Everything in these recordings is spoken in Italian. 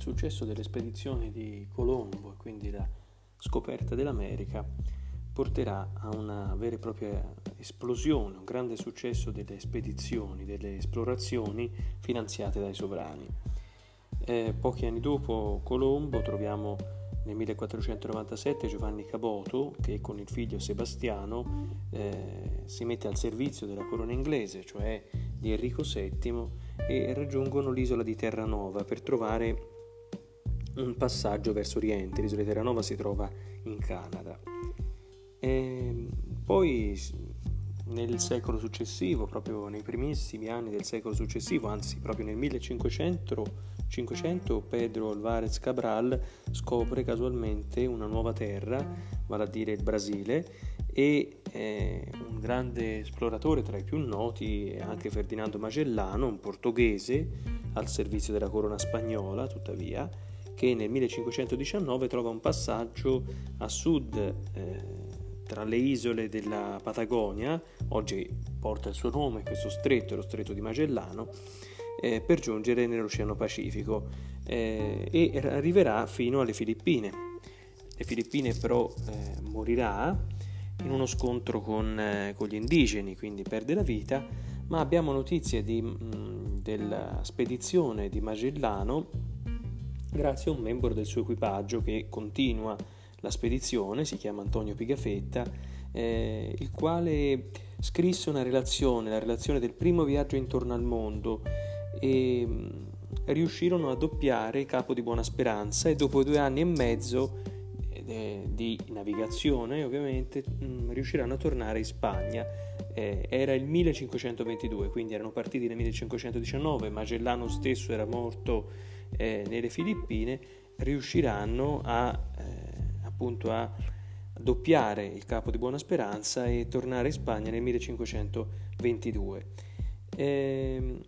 il successo delle spedizioni di Colombo e quindi la scoperta dell'America porterà a una vera e propria esplosione, un grande successo delle spedizioni, delle esplorazioni finanziate dai sovrani. Eh, pochi anni dopo Colombo troviamo nel 1497 Giovanni Caboto che con il figlio Sebastiano eh, si mette al servizio della corona inglese, cioè di Enrico VII, e raggiungono l'isola di Terranova per trovare un passaggio verso oriente. L'isola di Terranova si trova in Canada. E poi nel secolo successivo, proprio nei primissimi anni del secolo successivo, anzi proprio nel 1500, 500 Pedro Alvarez Cabral scopre casualmente una nuova terra, vale a dire il Brasile, e eh, un grande esploratore tra i più noti è anche Ferdinando Magellano, un portoghese al servizio della corona spagnola, tuttavia, che nel 1519 trova un passaggio a sud eh, tra le isole della Patagonia, oggi porta il suo nome, questo stretto, lo stretto di Magellano, eh, per giungere nell'Oceano Pacifico eh, e arriverà fino alle Filippine. Le Filippine però eh, morirà in uno scontro con, eh, con, gli indigeni, quindi perde la vita, ma abbiamo notizie di, mh, mm, della spedizione di Magellano grazie a un membro del suo equipaggio che continua la spedizione, si chiama Antonio Pigafetta, eh, il quale scrisse una relazione, la relazione del primo viaggio intorno al mondo e mm, riuscirono a doppiare Capo di Buona Speranza e dopo due anni e mezzo eh, di navigazione ovviamente mh, mm, riusciranno a tornare in Spagna. Eh, era il 1522, quindi erano partiti nel 1519, Magellano stesso era morto eh, nelle Filippine, riusciranno a eh, appunto a doppiare il capo di Buona Speranza e tornare in Spagna nel 1522. Eh,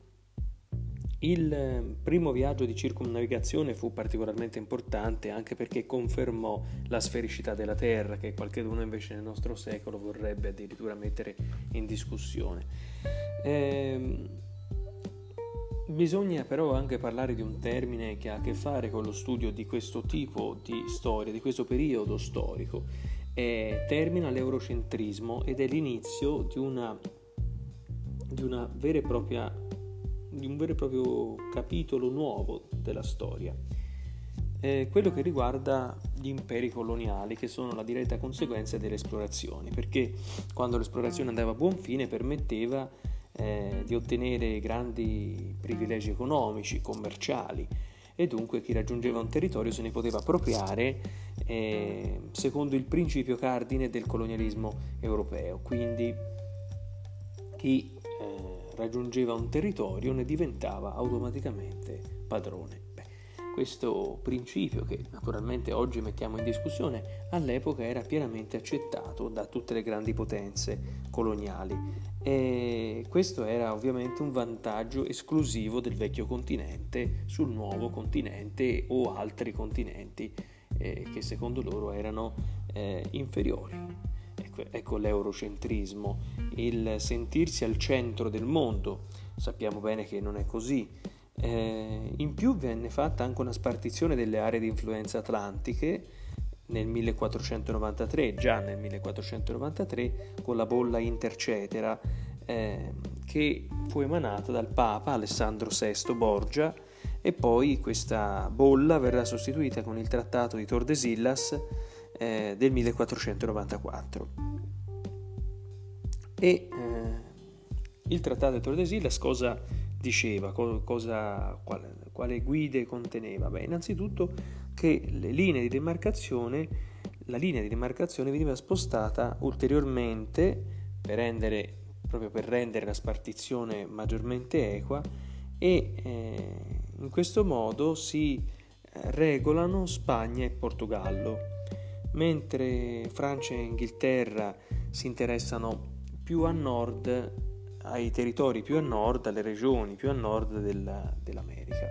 il primo viaggio di circumnavigazione fu particolarmente importante anche perché confermò la sfericità della Terra che qualcuno invece nel nostro secolo vorrebbe addirittura mettere in discussione. Eh, Bisogna però anche parlare di un termine che ha a che fare con lo studio di questo tipo di storia, di questo periodo storico. È, termina l'eurocentrismo ed è l'inizio di una, di una propria di un vero e proprio capitolo nuovo della storia. È quello che riguarda gli imperi coloniali, che sono la diretta conseguenza delle esplorazioni, perché quando l'esplorazione andava a buon fine permetteva eh, di ottenere grandi privilegi economici, commerciali e dunque chi raggiungeva un territorio se ne poteva appropriare eh, secondo il principio cardine del colonialismo europeo. Quindi chi eh, raggiungeva un territorio ne diventava automaticamente padrone. Questo principio, che naturalmente oggi mettiamo in discussione, all'epoca era pienamente accettato da tutte le grandi potenze coloniali e questo era ovviamente un vantaggio esclusivo del vecchio continente sul nuovo continente o altri continenti eh, che secondo loro erano eh, inferiori. Ecco, ecco l'eurocentrismo, il sentirsi al centro del mondo. Sappiamo bene che non è così eh, in più venne fatta anche una spartizione delle aree di influenza atlantiche nel 1493, già nel 1493, con la bolla intercetera eh, che fu emanata dal Papa Alessandro VI Borgia e poi questa bolla verrà sostituita con il Trattato di Tordesillas eh, del 1494. E eh, il Trattato di Tordesillas cosa diceva, cosa, quale, quale guide conteneva? Beh, innanzitutto che le linee di demarcazione, la linea di demarcazione veniva spostata ulteriormente per rendere, proprio per rendere la spartizione maggiormente equa e eh, in questo modo si eh, regolano Spagna e Portogallo, mentre Francia e Inghilterra si interessano più a nord ai territori più a nord, alle regioni più a nord della, dell'America.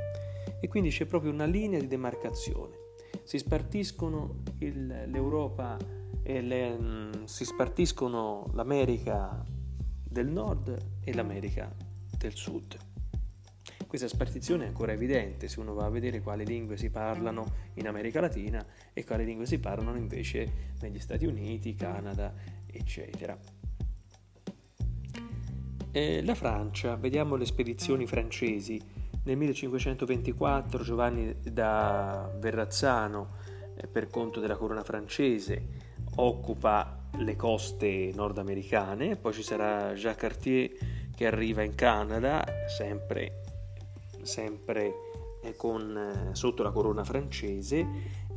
E quindi c'è proprio una linea di demarcazione. Si spartiscono il, l'Europa e le, mm, si spartiscono l'America del nord e l'America del sud. questa spartizione è ancora evidente se uno va a vedere quali lingue si parlano in America Latina e quali lingue si parlano invece negli Stati Uniti, Canada, eccetera. E la Francia, vediamo le spedizioni francesi. Nel 1524 Giovanni da Verrazzano, eh, per conto della corona francese, occupa le coste nordamericane, poi ci sarà Jacques Cartier che arriva in Canada, sempre sempre eh, con, eh, sotto la corona francese,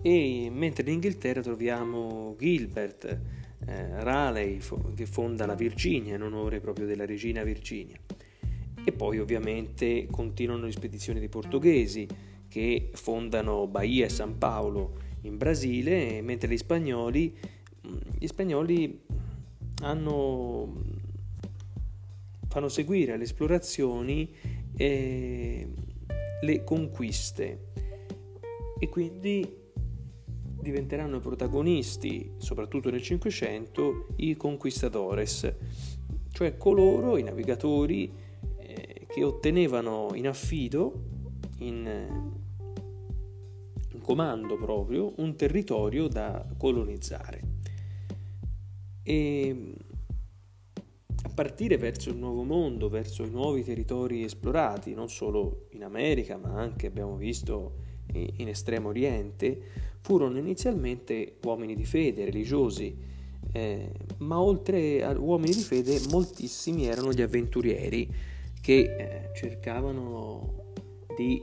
e mentre in Inghilterra troviamo Gilbert eh, Raleigh che fonda la Virginia in onore proprio della regina Virginia. E poi ovviamente continuano le spedizioni dei portoghesi che fondano Bahia e San Paolo in Brasile, mentre gli spagnoli, gli spagnoli hanno, fanno seguire alle esplorazioni eh, le conquiste e quindi diventeranno protagonisti, soprattutto nel Cinquecento, i conquistadores, cioè coloro, i navigatori eh, che ottenevano in affido, in, in comando proprio, un territorio da colonizzare. E partire verso il nuovo mondo, verso i nuovi territori esplorati, non solo in America, ma anche abbiamo visto in Estremo Oriente, furono inizialmente uomini di fede, religiosi, eh, ma oltre a uomini di fede moltissimi erano gli avventurieri che eh, cercavano di,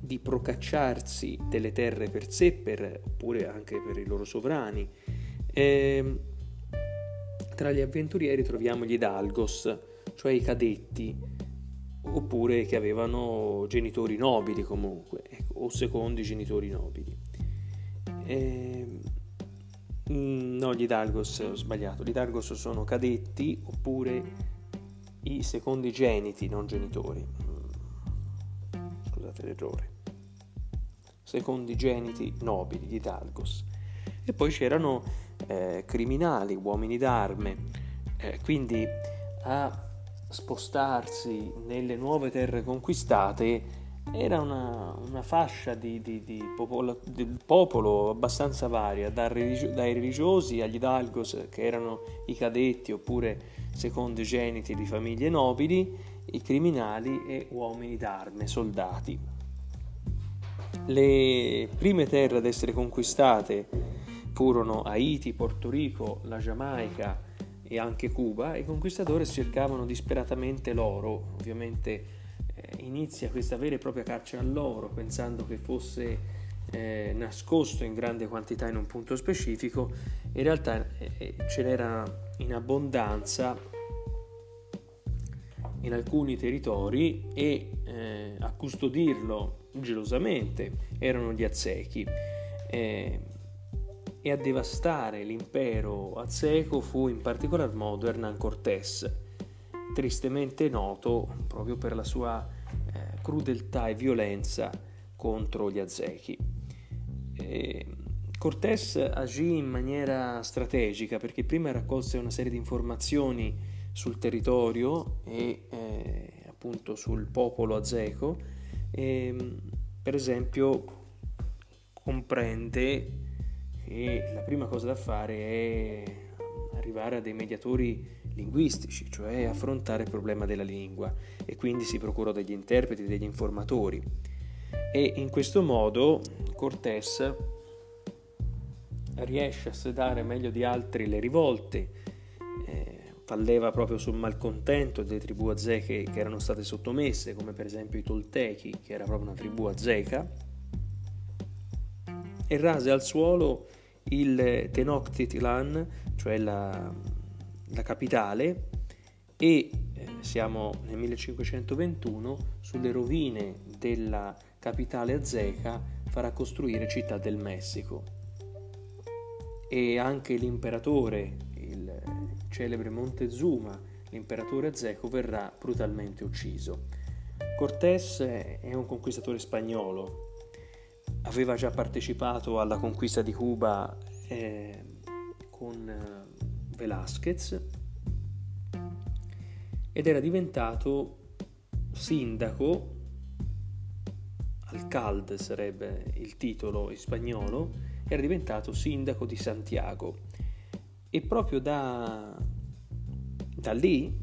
di, procacciarsi delle terre per sé, per, oppure anche per i loro sovrani. Eh, tra gli avventurieri troviamo gli hidalgos, cioè i cadetti, oppure che avevano genitori nobili comunque, ecco, o secondi genitori nobili. E... Ehm, no, gli hidalgos, ho sbagliato, gli hidalgos sono cadetti oppure i secondi geniti, non genitori. Scusate l'errore. Secondi geniti nobili, gli hidalgos. E poi c'erano eh, criminali, uomini d'arme, eh, quindi a spostarsi nelle nuove terre conquistate era una, una fascia di, di, di popolo, del popolo abbastanza varia, da religio, dai religiosi agli hidalgos che erano i cadetti oppure secondogeniti di famiglie nobili, i criminali e uomini d'arme, soldati. Le prime terre ad essere conquistate furono Haiti, Porto Rico, la Giamaica e anche Cuba, i conquistadores cercavano disperatamente l'oro, ovviamente eh, inizia questa vera e propria caccia all'oro pensando che fosse eh, nascosto in grande quantità in un punto specifico, in realtà eh, eh ce n'era in abbondanza in alcuni territori e eh, a custodirlo gelosamente erano gli aztechi. E a devastare l'impero azteco fu in particolar modo Hernán Cortés, tristemente noto proprio per la sua eh, crudeltà e violenza contro gli aztechi. Cortés agì in maniera strategica perché prima raccolse una serie di informazioni sul territorio e eh, appunto sul popolo azteco, e, per esempio comprende e la prima cosa da fare è arrivare a dei mediatori linguistici, cioè affrontare il problema della lingua. E quindi si procurò degli interpreti, degli informatori. E in questo modo Cortés riesce a sedare meglio di altri le rivolte, eh, falleva proprio sul malcontento delle tribù azeche che erano state sottomesse, come per esempio i Toltechi, che era proprio una tribù azeca, e rase al suolo il Tenochtitlan, cioè la, la capitale, e eh, siamo nel 1521 sulle rovine della capitale azteca farà costruire Città del Messico e anche l'imperatore, il celebre Montezuma, l'imperatore azteco, verrà brutalmente ucciso. Cortés è un conquistatore spagnolo, aveva già partecipato alla conquista di Cuba eh, con eh, Velázquez ed era diventato sindaco, alcalde sarebbe il titolo in spagnolo, era diventato sindaco di Santiago e proprio da, da lì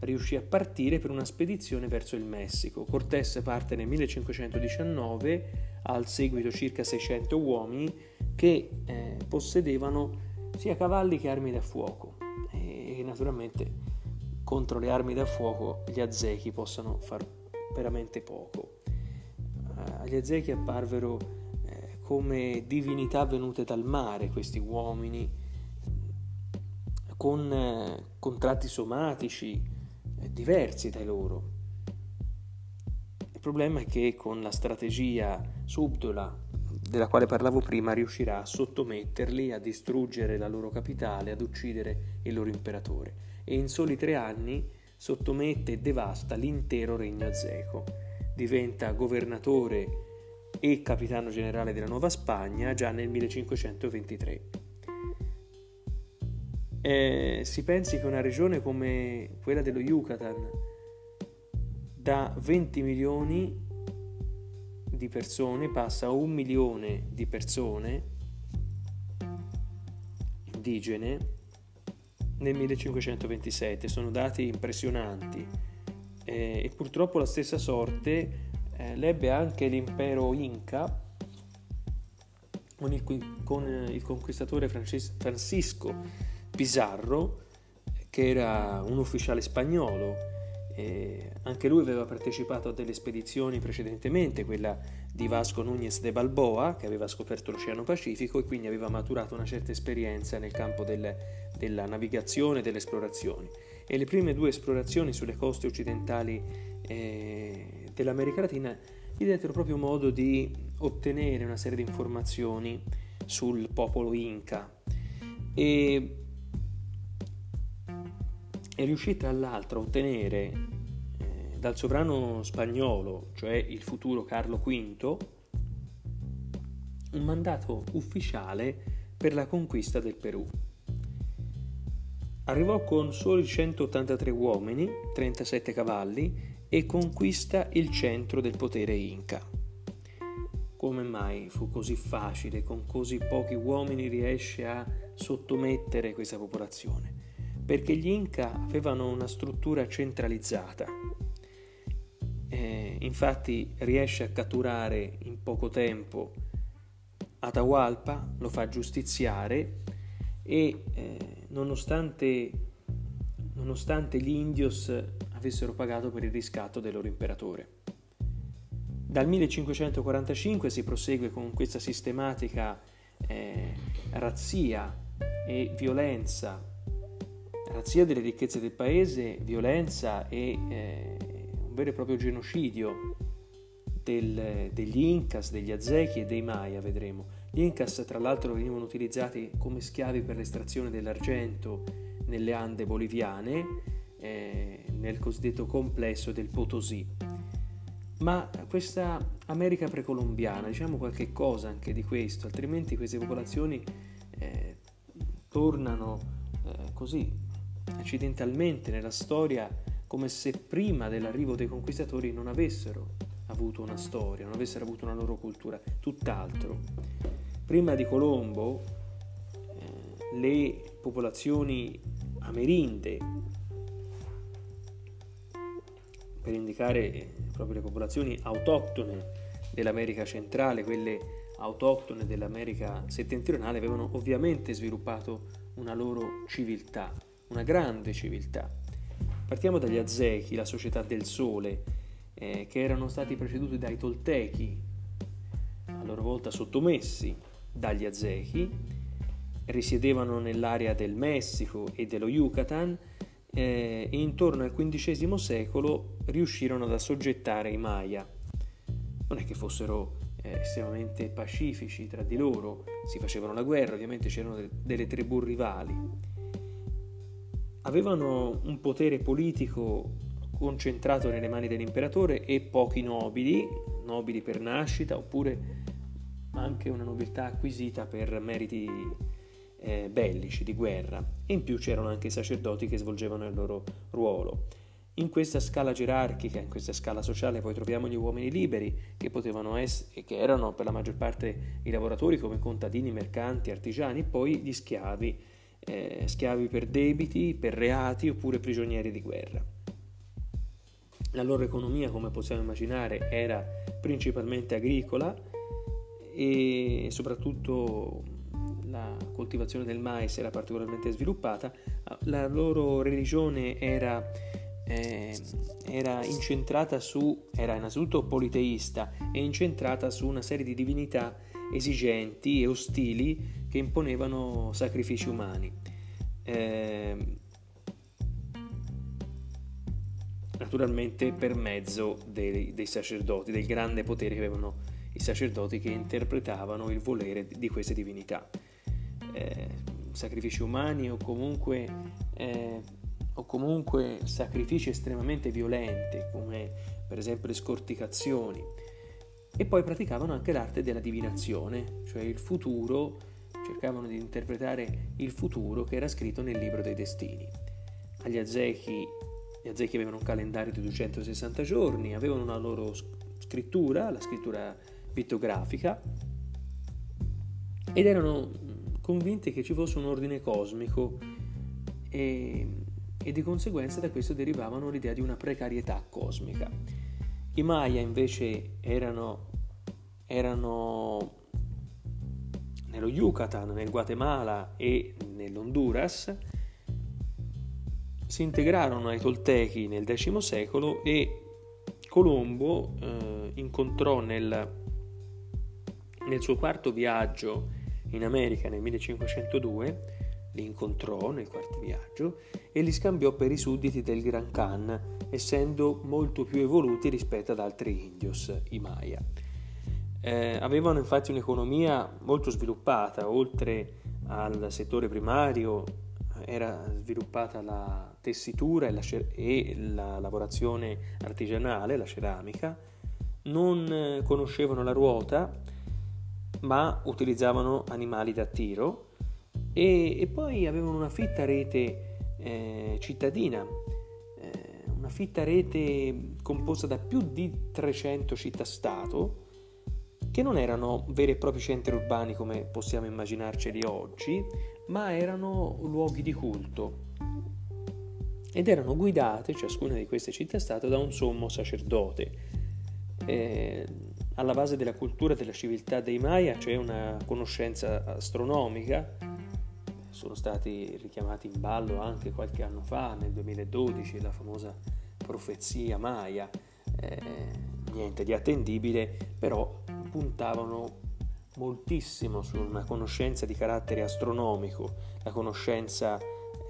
riuscì a partire per una spedizione verso il Messico. Cortés parte nel 1519, al seguito circa 600 uomini che eh, possedevano sia cavalli che armi da fuoco e, e naturalmente contro le armi da fuoco gli azzechi possano far veramente poco. Uh, agli azzechi apparvero eh, come divinità venute dal mare questi uomini con eh, contratti somatici eh, diversi dai loro. Il problema è che con la strategia subdola della quale parlavo prima riuscirà a sottometterli, a distruggere la loro capitale, ad uccidere il loro imperatore e in soli tre anni sottomette e devasta l'intero regno azteco. Diventa governatore e capitano generale della Nuova Spagna già nel 1523. Eh, si pensi che una regione come quella dello Yucatan, da 20 milioni di persone passa a un milione di persone indigene nel 1527. Sono dati impressionanti eh, e purtroppo la stessa sorte eh, l'ebbe anche l'impero Inca con il, con il conquistatore Francis, Francisco Pizarro che era un ufficiale spagnolo anche lui aveva partecipato a delle spedizioni precedentemente, quella di Vasco Núñez de Balboa, che aveva scoperto l'Oceano Pacifico e quindi aveva maturato una certa esperienza nel campo del, della navigazione e delle esplorazioni. E le prime due esplorazioni sulle coste occidentali eh, dell'America Latina gli dettero proprio modo di ottenere una serie di informazioni sul popolo Inca. E è riuscì tra l'altro a ottenere eh, dal sovrano spagnolo, cioè il futuro Carlo V, un mandato ufficiale per la conquista del Perù. Arrivò con soli 183 uomini, 37 cavalli e conquista il centro del potere inca. Come mai fu così facile, con così pochi uomini riesce a sottomettere questa popolazione? Perché gli Inca avevano una struttura centralizzata. Eh, infatti riesce a catturare in poco tempo Atahualpa, lo fa giustiziare e eh, nonostante, nonostante gli indios avessero pagato per il riscatto del loro imperatore. Dal 1545 si prosegue con questa sistematica eh, razzia e violenza, razzia delle ricchezze del paese, violenza e eh, un vero e proprio genocidio del, degli Incas, degli Azechi e dei Maya, vedremo. Gli Incas tra l'altro venivano utilizzati come schiavi per l'estrazione dell'argento nelle Ande boliviane, eh, nel cosiddetto complesso del Potosí. Ma questa America precolombiana, diciamo qualche cosa anche di questo, altrimenti queste popolazioni eh, tornano eh, così accidentalmente nella storia come se prima dell'arrivo dei conquistatori non avessero avuto una storia, non avessero avuto una loro cultura, tutt'altro. Prima di Colombo eh, le popolazioni amerindi, per indicare proprio le popolazioni autoctone dell'America centrale, quelle autoctone dell'America settentrionale, avevano ovviamente sviluppato una loro civiltà, una grande civiltà. Partiamo dagli Azechi, la società del sole, eh, che erano stati preceduti dai Toltechi, a loro volta sottomessi dagli Azechi, risiedevano nell'area del Messico e dello Yucatan eh, e intorno al XV secolo riuscirono ad assoggettare i Maya. Non è che fossero eh, estremamente pacifici tra di loro, si facevano la guerra, ovviamente c'erano de- delle tribù rivali. Avevano un potere politico concentrato nelle mani dell'imperatore e pochi nobili, nobili per nascita oppure anche una nobiltà acquisita per meriti eh, bellici, di guerra, e in più c'erano anche i sacerdoti che svolgevano il loro ruolo. in questa scala gerarchica, in questa scala sociale, poi troviamo gli uomini liberi, che potevano essere, che erano per la maggior parte i lavoratori come contadini, mercanti, artigiani, e poi gli schiavi, eh, schiavi per debiti, per reati oppure prigionieri di guerra. La loro economia, come possiamo immaginare, era principalmente agricola e soprattutto la coltivazione del mais era particolarmente sviluppata. La loro religione era eh, era incentrata su, era innanzitutto politeista e incentrata su una serie di divinità esigenti e ostili che imponevano sacrifici umani. Eh, naturalmente per mezzo dei, dei, sacerdoti, del grande potere che avevano i sacerdoti che interpretavano il volere di queste divinità. Eh, sacrifici umani o comunque eh, o comunque sacrifici estremamente violenti, come per esempio le scorticazioni, e poi praticavano anche l'arte della divinazione, cioè il futuro, cercavano di interpretare il futuro che era scritto nel libro dei destini. Agli Aztechi, gli Aztechi avevano un calendario di 260 giorni, avevano una loro scrittura, la scrittura pittografica, ed erano convinti che ci fosse un ordine cosmico e e di conseguenza da questo derivavano l'idea di una precarietà cosmica. I Maya invece erano, erano nello Yucatan, nel Guatemala e nell'Honduras, si integrarono ai Toltechi nel X secolo e Colombo eh, incontrò nel, nel suo quarto viaggio in America nel 1502 li incontrò nel quarto viaggio e li scambiò per i sudditi del Gran Khan, essendo molto più evoluti rispetto ad altri indios, i Maya. Eh, avevano infatti un'economia molto sviluppata, oltre al settore primario era sviluppata la tessitura e la, e la lavorazione artigianale, la ceramica, non conoscevano la ruota, ma utilizzavano animali da tiro e, e poi avevano una fitta rete eh, cittadina, eh, una fitta rete composta da più di 300 città-stato che non erano veri e propri centri urbani come possiamo immaginarceli oggi, ma erano luoghi di culto ed erano guidate, ciascuna di queste città-stato, da un sommo sacerdote. Eh, alla base della cultura della civiltà dei Maya c'è una conoscenza astronomica, sono stati richiamati in ballo anche qualche anno fa, nel 2012, la famosa profezia Maya, eh, niente di attendibile, però puntavano moltissimo su una conoscenza di carattere astronomico, la conoscenza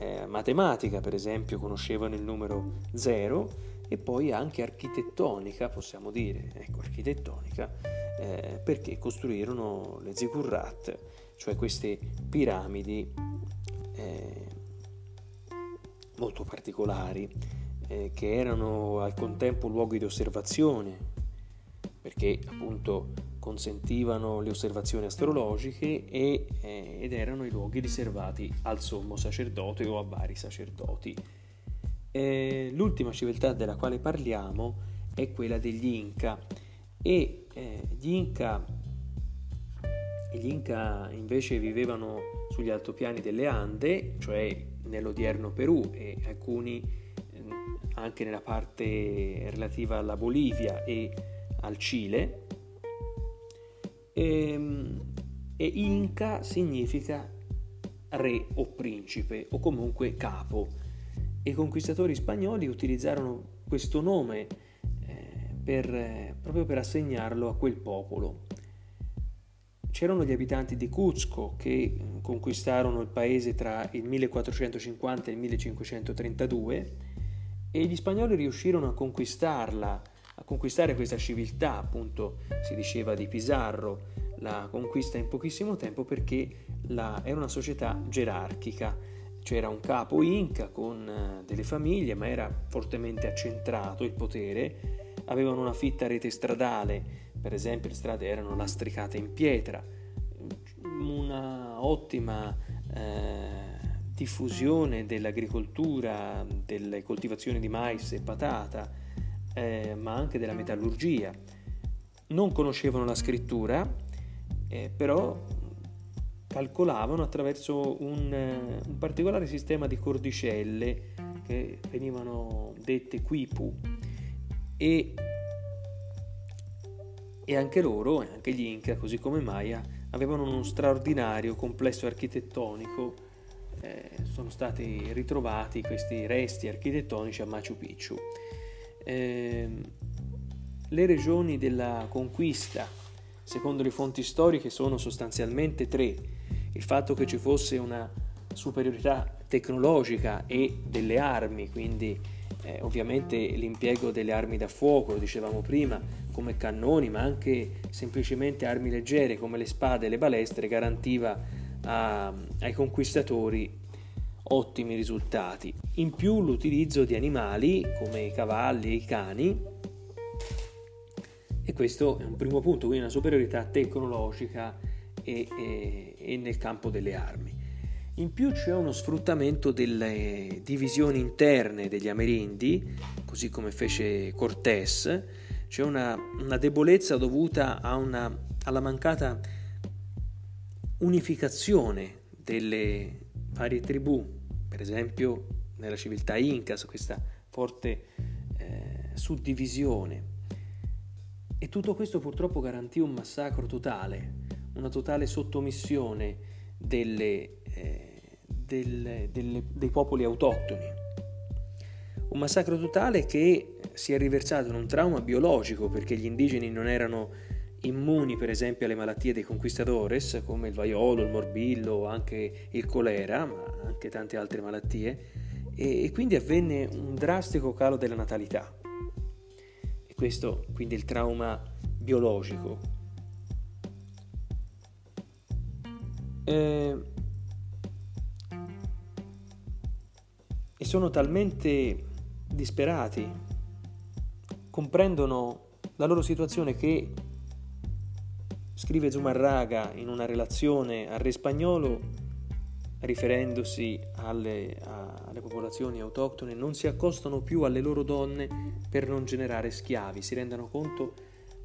eh, matematica, per esempio, conoscevano il numero 0 e poi anche architettonica, possiamo dire, ecco, architettonica, eh, perché costruirono le ziggurat, cioè queste piramidi eh, molto particolari eh, che erano al contempo luoghi di osservazione perché appunto consentivano le osservazioni astrologiche e, eh, ed erano i luoghi riservati al sommo sacerdote o a vari sacerdoti. Eh, l'ultima civiltà della quale parliamo è quella degli Inca e eh, gli Inca gli Inca invece vivevano sugli altopiani delle Ande, cioè nell'odierno Perù e alcuni anche nella parte relativa alla Bolivia e al Cile. E, ehm, e Inca significa re o principe o comunque capo. I conquistatori spagnoli utilizzarono questo nome eh, per, proprio per assegnarlo a quel popolo. C'erano gli abitanti di Cuzco che mm, conquistarono il paese tra il 1450 e il 1532 e gli spagnoli riuscirono a conquistarla, a conquistare questa civiltà, appunto si diceva di Pizarro, la conquista in pochissimo tempo perché la, era una società gerarchica, c'era un capo inca con eh, delle famiglie ma era fortemente accentrato il potere, avevano una fitta rete stradale. Per esempio le strade erano lastricate in pietra, una ottima eh, diffusione dell'agricoltura, delle coltivazioni di mais e patata, eh, ma anche della metallurgia. Non conoscevano la scrittura, eh, però calcolavano attraverso un, un, particolare sistema di cordicelle che venivano dette quipu e, e anche loro, anche gli Inca, così come Maya, avevano uno straordinario complesso architettonico eh, sono stati ritrovati questi resti architettonici a Machu Picchu. Eh, le regioni della conquista, secondo le fonti storiche, sono sostanzialmente tre. Il fatto che ci fosse una superiorità tecnologica e delle armi, quindi eh, ovviamente l'impiego delle armi da fuoco, lo dicevamo prima, come cannoni, ma anche semplicemente armi leggere come le spade e le balestre, garantiva a, ai conquistatori ottimi risultati. In più l'utilizzo di animali come i cavalli e i cani e questo è un primo punto, quindi una superiorità tecnologica e, e, e nel campo delle armi. In più c'è uno sfruttamento delle divisioni interne degli amerindi, così come fece Cortés, c'è una, una debolezza dovuta una, alla mancata unificazione delle varie tribù, per esempio nella civiltà Incas, questa forte eh, suddivisione. E tutto questo purtroppo garantì un massacro totale, una totale sottomissione delle, eh, delle, delle, dei popoli autoctoni. Un massacro totale che si è riversato in un trauma biologico perché gli indigeni non erano immuni per esempio alle malattie dei conquistadores come il vaiolo, il morbillo o anche il colera, ma anche tante altre malattie, e, quindi avvenne un drastico calo della natalità. E questo quindi il trauma biologico. Eh, e sono talmente disperati, comprendono la loro situazione che Scrive Zumarraga in una relazione al re spagnolo, riferendosi alle, a, alle popolazioni autoctone, non si accostano più alle loro donne per non generare schiavi, si rendano conto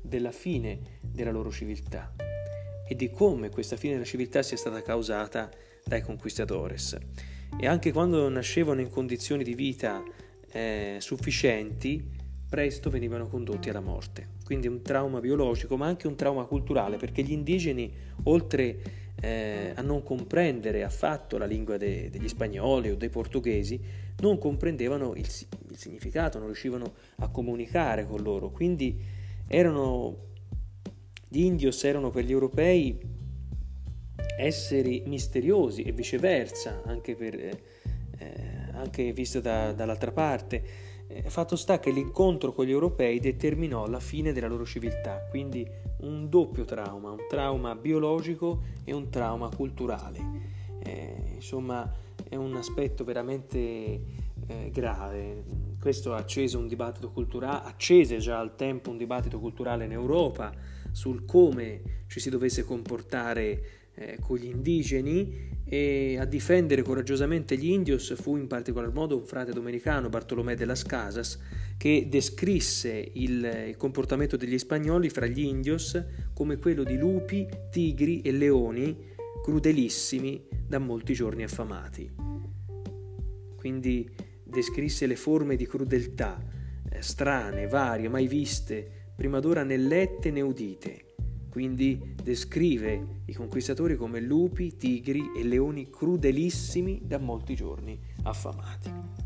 della fine della loro civiltà e di come questa fine della civiltà sia stata causata dai conquistadores. E anche quando nascevano in condizioni di vita eh, sufficienti, presto venivano condotti alla morte. Quindi un trauma biologico, ma anche un trauma culturale, perché gli indigeni, oltre eh, a non comprendere affatto la lingua de- degli spagnoli o dei portoghesi, non comprendevano il, il significato, non riuscivano a comunicare con loro. Quindi erano, gli indios erano per gli europei esseri misteriosi e viceversa, anche, per, eh, anche visto da, dall'altra parte eh, fatto sta che l'incontro con gli europei determinò la fine della loro civiltà, quindi un doppio trauma, un trauma biologico e un trauma culturale. Eh, insomma, è un aspetto veramente eh, grave. Questo ha acceso un dibattito culturale, accese già al tempo un dibattito culturale in Europa sul come ci si dovesse comportare eh, con gli indigeni e a difendere coraggiosamente gli indios fu in particolar modo un frate domenicano, Bartolomé de las Casas, che descrisse il, comportamento degli spagnoli fra gli indios come quello di lupi, tigri e leoni crudelissimi da molti giorni affamati. Quindi descrisse le forme di crudeltà eh, strane, varie, mai viste, prima d'ora né lette né udite quindi descrive i conquistatori come lupi, tigri e leoni crudelissimi da molti giorni affamati.